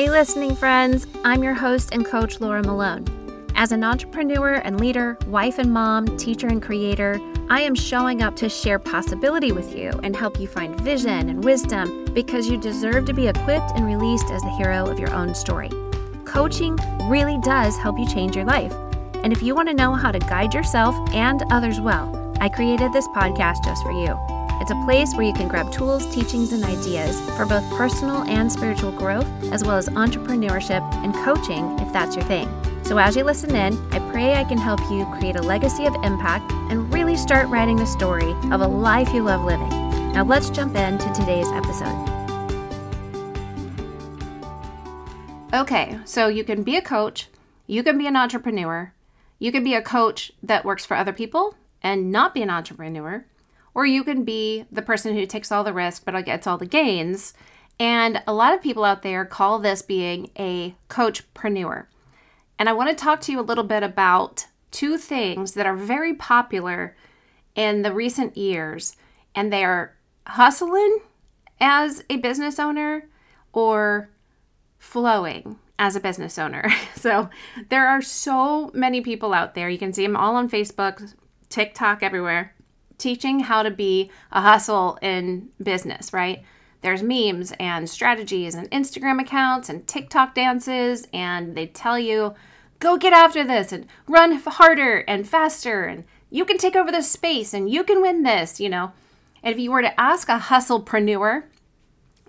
Hey, listening friends, I'm your host and coach, Laura Malone. As an entrepreneur and leader, wife and mom, teacher and creator, I am showing up to share possibility with you and help you find vision and wisdom because you deserve to be equipped and released as the hero of your own story. Coaching really does help you change your life. And if you want to know how to guide yourself and others well, I created this podcast just for you. It's a place where you can grab tools, teachings, and ideas for both personal and spiritual growth, as well as entrepreneurship and coaching if that's your thing. So, as you listen in, I pray I can help you create a legacy of impact and really start writing the story of a life you love living. Now, let's jump into today's episode. Okay, so you can be a coach, you can be an entrepreneur, you can be a coach that works for other people and not be an entrepreneur or you can be the person who takes all the risk but gets all the gains. And a lot of people out there call this being a coachpreneur. And I want to talk to you a little bit about two things that are very popular in the recent years, and they are hustling as a business owner or flowing as a business owner. So there are so many people out there. You can see them all on Facebook, TikTok, everywhere teaching how to be a hustle in business, right? There's memes and strategies and Instagram accounts and TikTok dances, and they tell you, go get after this and run harder and faster, and you can take over this space and you can win this, you know. And if you were to ask a hustlepreneur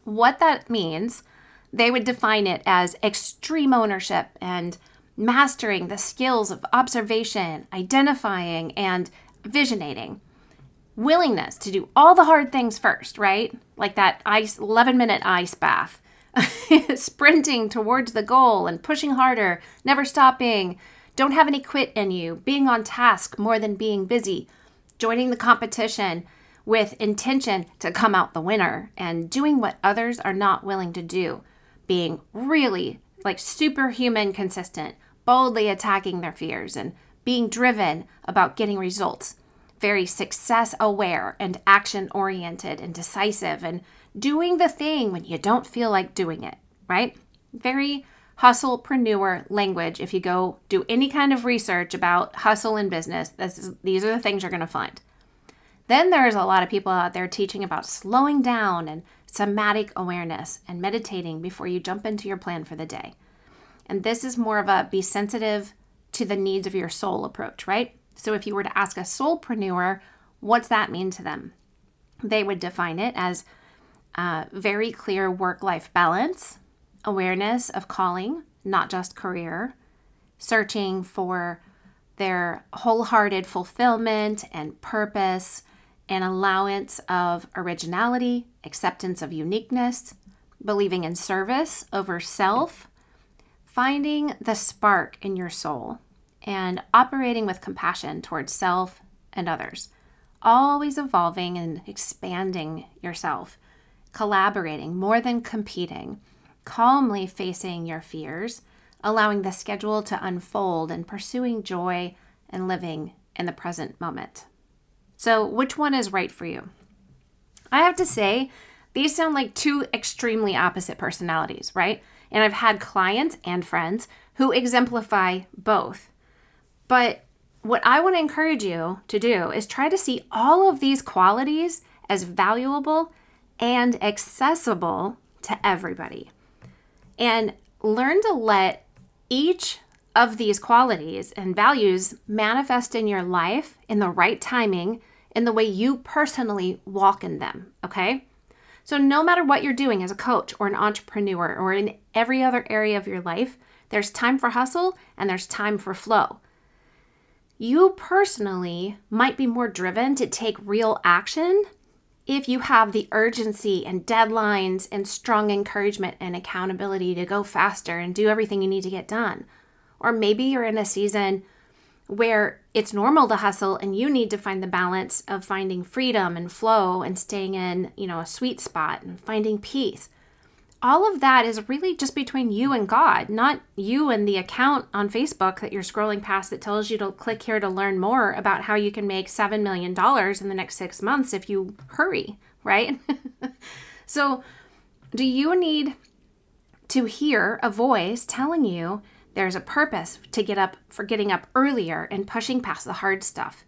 what that means, they would define it as extreme ownership and mastering the skills of observation, identifying, and visionating willingness to do all the hard things first, right? Like that ice 11 minute ice bath. Sprinting towards the goal and pushing harder, never stopping, don't have any quit in you, being on task more than being busy, joining the competition with intention to come out the winner, and doing what others are not willing to do, being really like superhuman consistent, boldly attacking their fears, and being driven about getting results very success aware and action oriented and decisive and doing the thing when you don't feel like doing it, right? Very hustlepreneur language. If you go do any kind of research about hustle in business, is, these are the things you're going to find. Then there's a lot of people out there teaching about slowing down and somatic awareness and meditating before you jump into your plan for the day. And this is more of a be sensitive to the needs of your soul approach, right? So if you were to ask a soulpreneur, what's that mean to them? They would define it as uh, very clear work life balance, awareness of calling, not just career, searching for their wholehearted fulfillment and purpose, an allowance of originality, acceptance of uniqueness, believing in service over self, finding the spark in your soul and operating with compassion towards self and others. Always evolving and expanding yourself, collaborating more than competing, calmly facing your fears, allowing the schedule to unfold, and pursuing joy and living in the present moment. So, which one is right for you? I have to say, these sound like two extremely opposite personalities, right? And I've had clients and friends who exemplify both. But what I want to encourage you to do is try to see all of these qualities as valuable and accessible to everybody. And learn to let each of these qualities and values manifest in your life in the right timing in the way you personally walk in them, okay? So, no matter what you're doing as a coach or an entrepreneur or in every other area of your life, there's time for hustle and there's time for flow you personally might be more driven to take real action if you have the urgency and deadlines and strong encouragement and accountability to go faster and do everything you need to get done. Or maybe you're in a season where it's normal to hustle and you need to find the balance of finding freedom and flow and staying in, you know, a sweet spot and finding peace all of that is really just between you and God, not you and the account on Facebook that you're scrolling past that tells you to click here to learn more about how you can make $7 million in the next six months if you hurry, right? so, do you need to hear a voice telling you there's a purpose to get up for getting up earlier and pushing past the hard stuff.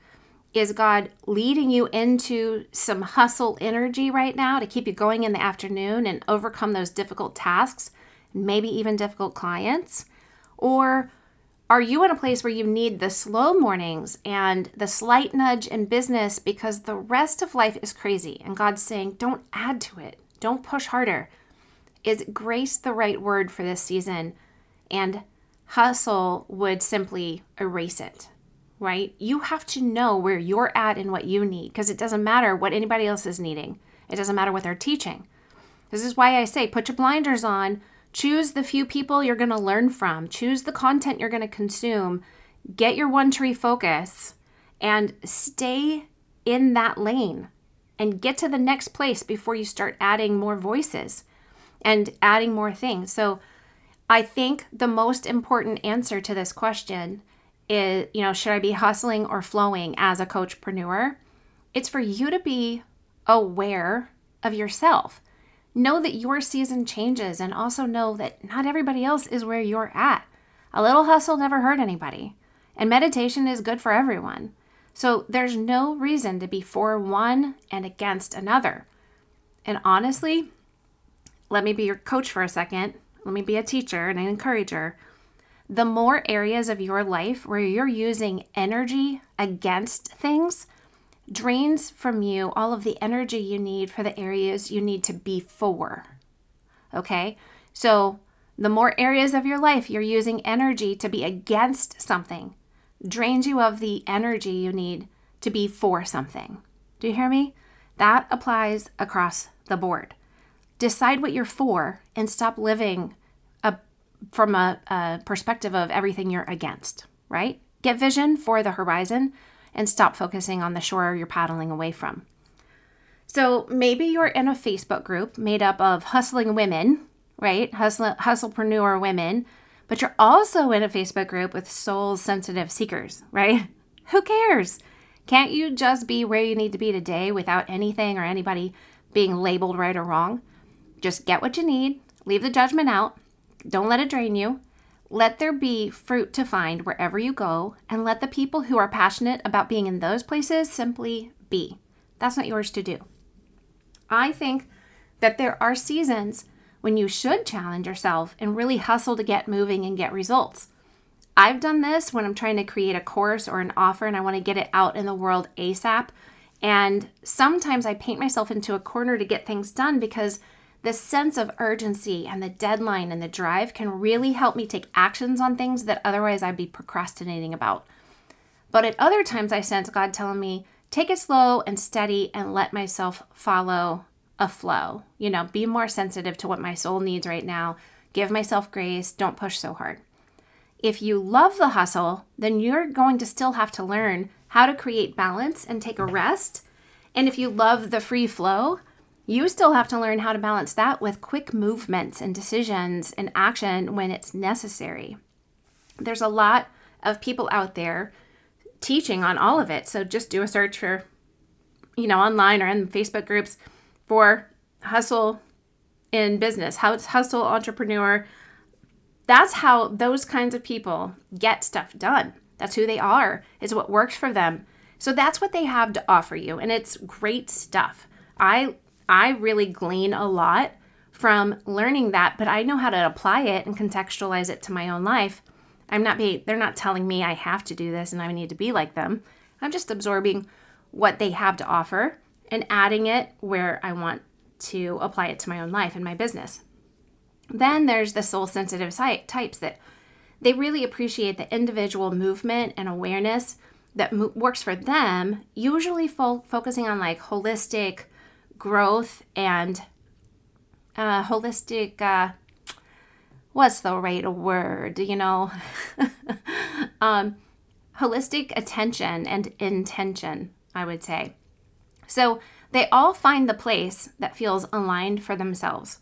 Is God leading you into some hustle energy right now to keep you going in the afternoon and overcome those difficult tasks, maybe even difficult clients? Or are you in a place where you need the slow mornings and the slight nudge in business because the rest of life is crazy and God's saying, don't add to it, don't push harder? Is grace the right word for this season? And hustle would simply erase it right? You have to know where you're at and what you need because it doesn't matter what anybody else is needing. It doesn't matter what they're teaching. This is why I say put your blinders on, choose the few people you're going to learn from, choose the content you're going to consume, get your one tree focus, and stay in that lane and get to the next place before you start adding more voices and adding more things. So, I think the most important answer to this question is, you know, should I be hustling or flowing as a coachpreneur? It's for you to be aware of yourself. Know that your season changes and also know that not everybody else is where you're at. A little hustle never hurt anybody, and meditation is good for everyone. So there's no reason to be for one and against another. And honestly, let me be your coach for a second. Let me be a teacher and an encourager the more areas of your life where you're using energy against things drains from you all of the energy you need for the areas you need to be for. Okay? So, the more areas of your life you're using energy to be against something drains you of the energy you need to be for something. Do you hear me? That applies across the board. Decide what you're for and stop living from a, a perspective of everything you're against, right? Get vision for the horizon and stop focusing on the shore you're paddling away from. So maybe you're in a Facebook group made up of hustling women, right? Hustle, hustlepreneur women, but you're also in a Facebook group with soul sensitive seekers, right? Who cares? Can't you just be where you need to be today without anything or anybody being labeled right or wrong? Just get what you need, leave the judgment out, don't let it drain you. Let there be fruit to find wherever you go, and let the people who are passionate about being in those places simply be. That's not yours to do. I think that there are seasons when you should challenge yourself and really hustle to get moving and get results. I've done this when I'm trying to create a course or an offer and I want to get it out in the world ASAP. And sometimes I paint myself into a corner to get things done because the sense of urgency and the deadline and the drive can really help me take actions on things that otherwise I'd be procrastinating about. But at other times, I sense God telling me, take it slow and steady and let myself follow a flow. You know, be more sensitive to what my soul needs right now. Give myself grace. Don't push so hard. If you love the hustle, then you're going to still have to learn how to create balance and take a rest. And if you love the free flow, you still have to learn how to balance that with quick movements and decisions and action when it's necessary. There's a lot of people out there teaching on all of it. So just do a search for, you know, online or in Facebook groups for hustle in business, how it's hustle entrepreneur. That's how those kinds of people get stuff done. That's who they are, is what works for them. So that's what they have to offer you. And it's great stuff. I I really glean a lot from learning that, but I know how to apply it and contextualize it to my own life. I'm not be they're not telling me I have to do this and I need to be like them. I'm just absorbing what they have to offer and adding it where I want to apply it to my own life and my business. Then there's the soul sensitive types that they really appreciate the individual movement and awareness that mo- works for them, usually fo- focusing on like holistic growth and uh, holistic. Uh, what's the right word? You know, um, holistic attention and intention. I would say. So they all find the place that feels aligned for themselves.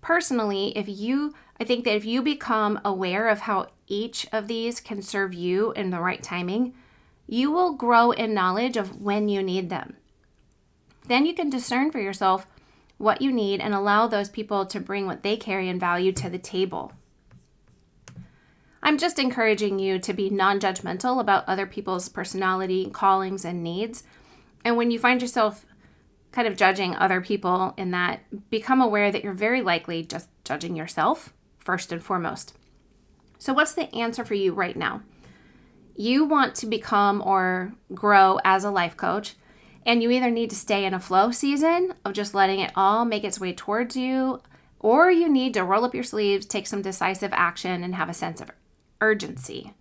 Personally, if you, I think that if you become aware of how each of these can serve you in the right timing, you will grow in knowledge of when you need them. Then you can discern for yourself what you need and allow those people to bring what they carry and value to the table. I'm just encouraging you to be non judgmental about other people's personality, callings, and needs. And when you find yourself kind of judging other people in that, become aware that you're very likely just judging yourself first and foremost. So, what's the answer for you right now? You want to become or grow as a life coach, and you either need to stay in a flow season of just letting it all make its way towards you, or you need to roll up your sleeves, take some decisive action, and have a sense of urgency.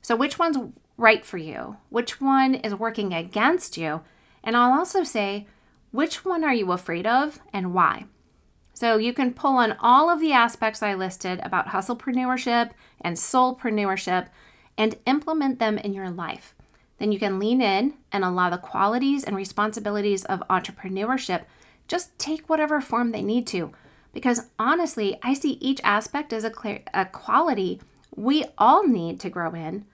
So, which one's right for you? Which one is working against you? And I'll also say, which one are you afraid of and why? So you can pull on all of the aspects I listed about hustlepreneurship and soulpreneurship and implement them in your life. Then you can lean in and allow the qualities and responsibilities of entrepreneurship just take whatever form they need to. Because honestly, I see each aspect as a, clear, a quality we all need to grow in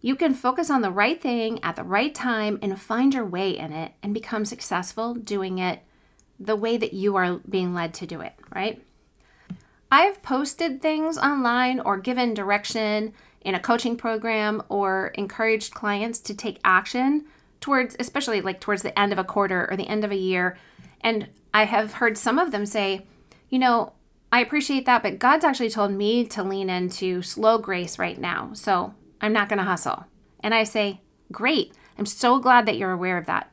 you can focus on the right thing at the right time and find your way in it and become successful doing it the way that you are being led to do it, right? I've posted things online or given direction in a coaching program or encouraged clients to take action towards, especially like towards the end of a quarter or the end of a year. And I have heard some of them say, you know, I appreciate that, but God's actually told me to lean into slow grace right now. So I'm not going to hustle. And I say, Great. I'm so glad that you're aware of that.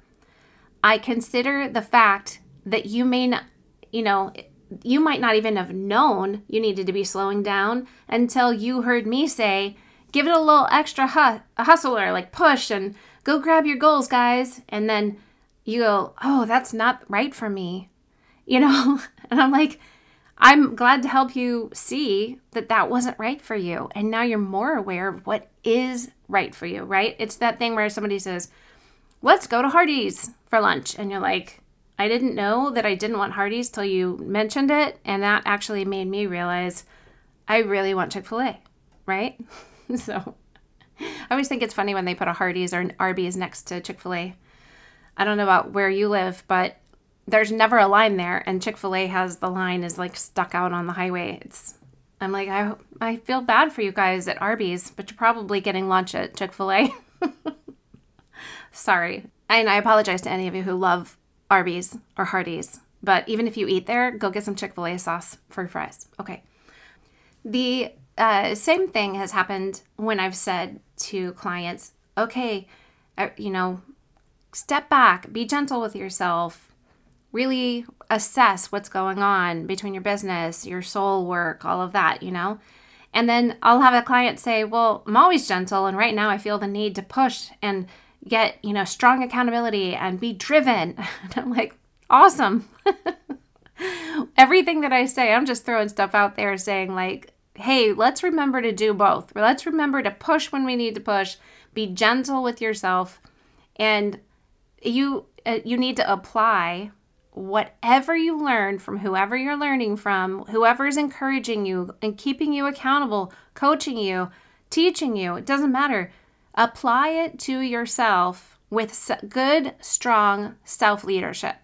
I consider the fact that you may not, you know, you might not even have known you needed to be slowing down until you heard me say, give it a little extra hu- hustler, like push and go grab your goals, guys. And then you go, oh, that's not right for me, you know? and I'm like, I'm glad to help you see that that wasn't right for you. And now you're more aware of what is right for you, right? It's that thing where somebody says, let's go to Hardee's for lunch. And you're like, I didn't know that I didn't want Hardee's till you mentioned it. And that actually made me realize I really want Chick fil A, right? so I always think it's funny when they put a Hardee's or an Arby's next to Chick fil A. I don't know about where you live, but there's never a line there and chick-fil-a has the line is like stuck out on the highway it's i'm like i, I feel bad for you guys at arby's but you're probably getting lunch at chick-fil-a sorry and i apologize to any of you who love arby's or hardee's. But even if you eat there go get some chick-fil-a sauce for fries. Okay. The uh, same thing has happened when i've said to clients okay uh, you know step back be gentle with yourself really assess what's going on between your business, your soul work, all of that, you know? And then I'll have a client say, Well, I'm always gentle, and right now I feel the need to push and get, you know, strong accountability and be driven. And I'm like, Awesome. Everything that I say, I'm just throwing stuff out there saying, like, hey, let's remember to do both. Let's remember to push when we need to push, be gentle with yourself, and you uh, you need to apply whatever you learn from whoever you're learning from, whoever is encouraging you and keeping you accountable, coaching you, teaching you, it doesn't matter. Apply it to yourself with good, strong self leadership.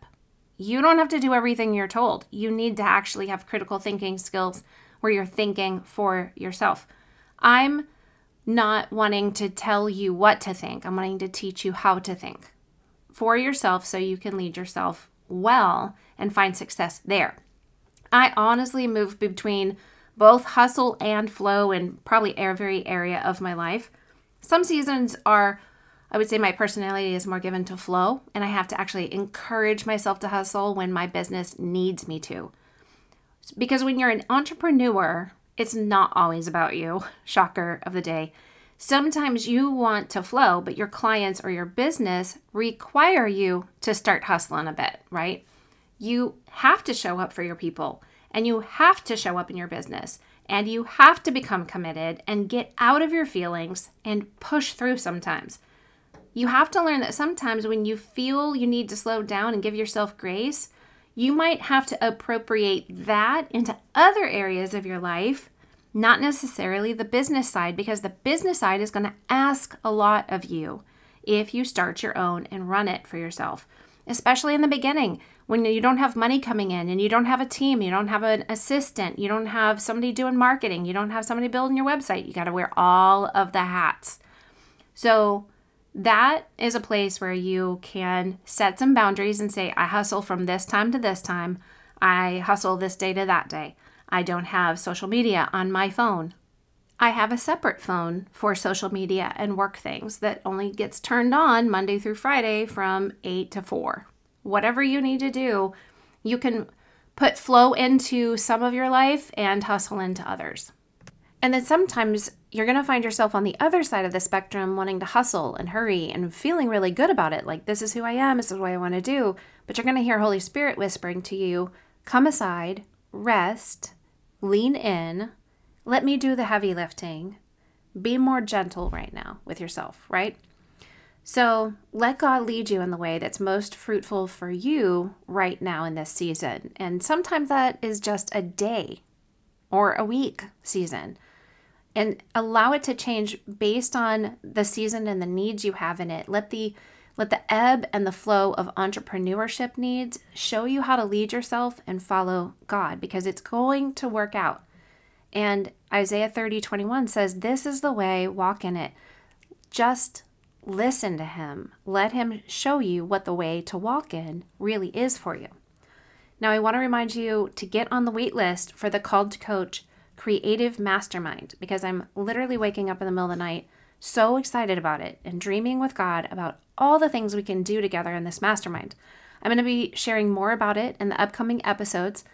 You don't have to do everything you're told. You need to actually have critical thinking skills where you're thinking for yourself. I'm not wanting to tell you what to think, I'm wanting to teach you how to think for yourself so you can lead yourself well and find success there. I honestly move between both hustle and flow in probably every area of my life. Some seasons are, I would say, my personality is more given to flow, and I have to actually encourage myself to hustle when my business needs me to. Because when you're an entrepreneur, it's not always about you. Shocker of the day. Sometimes you want to flow, but your clients or your business require you to start hustling a bit, right? You have to show up for your people and you have to show up in your business and you have to become committed and get out of your feelings and push through sometimes. You have to learn that sometimes when you feel you need to slow down and give yourself grace, you might have to appropriate that into other areas of your life not necessarily the business side, because the business side is going to ask a lot of you if you start your own and run it for yourself, especially in the beginning when you don't have money coming in and you don't have a team, you don't have an assistant, you don't have somebody doing marketing, you don't have somebody building your website, you got to wear all of the hats. So, that is a place where you can set some boundaries and say, I hustle from this time to this time. I hustle this day to that day. I don't have social media on my phone. I have a separate phone for social media and work things that only gets turned on Monday through Friday from 8 to 4. Whatever you need to do, you can put flow into some of your life and hustle into others. And then sometimes you're going to find yourself on the other side of the spectrum wanting to hustle and hurry and feeling really good about it. Like, this is who I am, this is what I want to do. But you're going to hear Holy Spirit whispering to you, come aside, rest, lean in, let me do the heavy lifting. Be more gentle right now with yourself, right? So let God lead you in the way that's most fruitful for you right now in this season. And sometimes that is just a day or a week season. And allow it to change based on the season and the needs you have in it. Let the let the ebb and the flow of entrepreneurship needs show you how to lead yourself and follow God because it's going to work out. And Isaiah 30, 21 says, This is the way, walk in it. Just listen to him. Let him show you what the way to walk in really is for you. Now, I want to remind you to get on the wait list for the Called to Coach Creative Mastermind because I'm literally waking up in the middle of the night so excited about it and dreaming with God about all the things we can do together in this mastermind. I'm going to be sharing more about it in the upcoming episodes,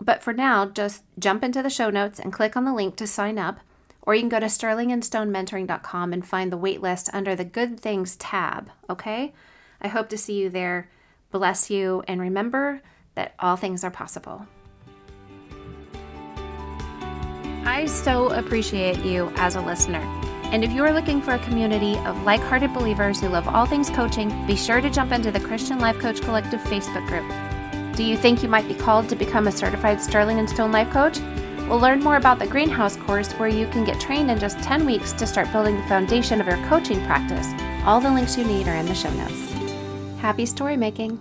but for now, just jump into the show notes and click on the link to sign up, or you can go to sterlingandstonementoring.com and find the waitlist under the Good Things tab, okay? I hope to see you there. Bless you, and remember that all things are possible. I so appreciate you as a listener. And if you are looking for a community of like hearted believers who love all things coaching, be sure to jump into the Christian Life Coach Collective Facebook group. Do you think you might be called to become a certified Sterling and Stone Life Coach? We'll learn more about the Greenhouse course where you can get trained in just 10 weeks to start building the foundation of your coaching practice. All the links you need are in the show notes. Happy story making!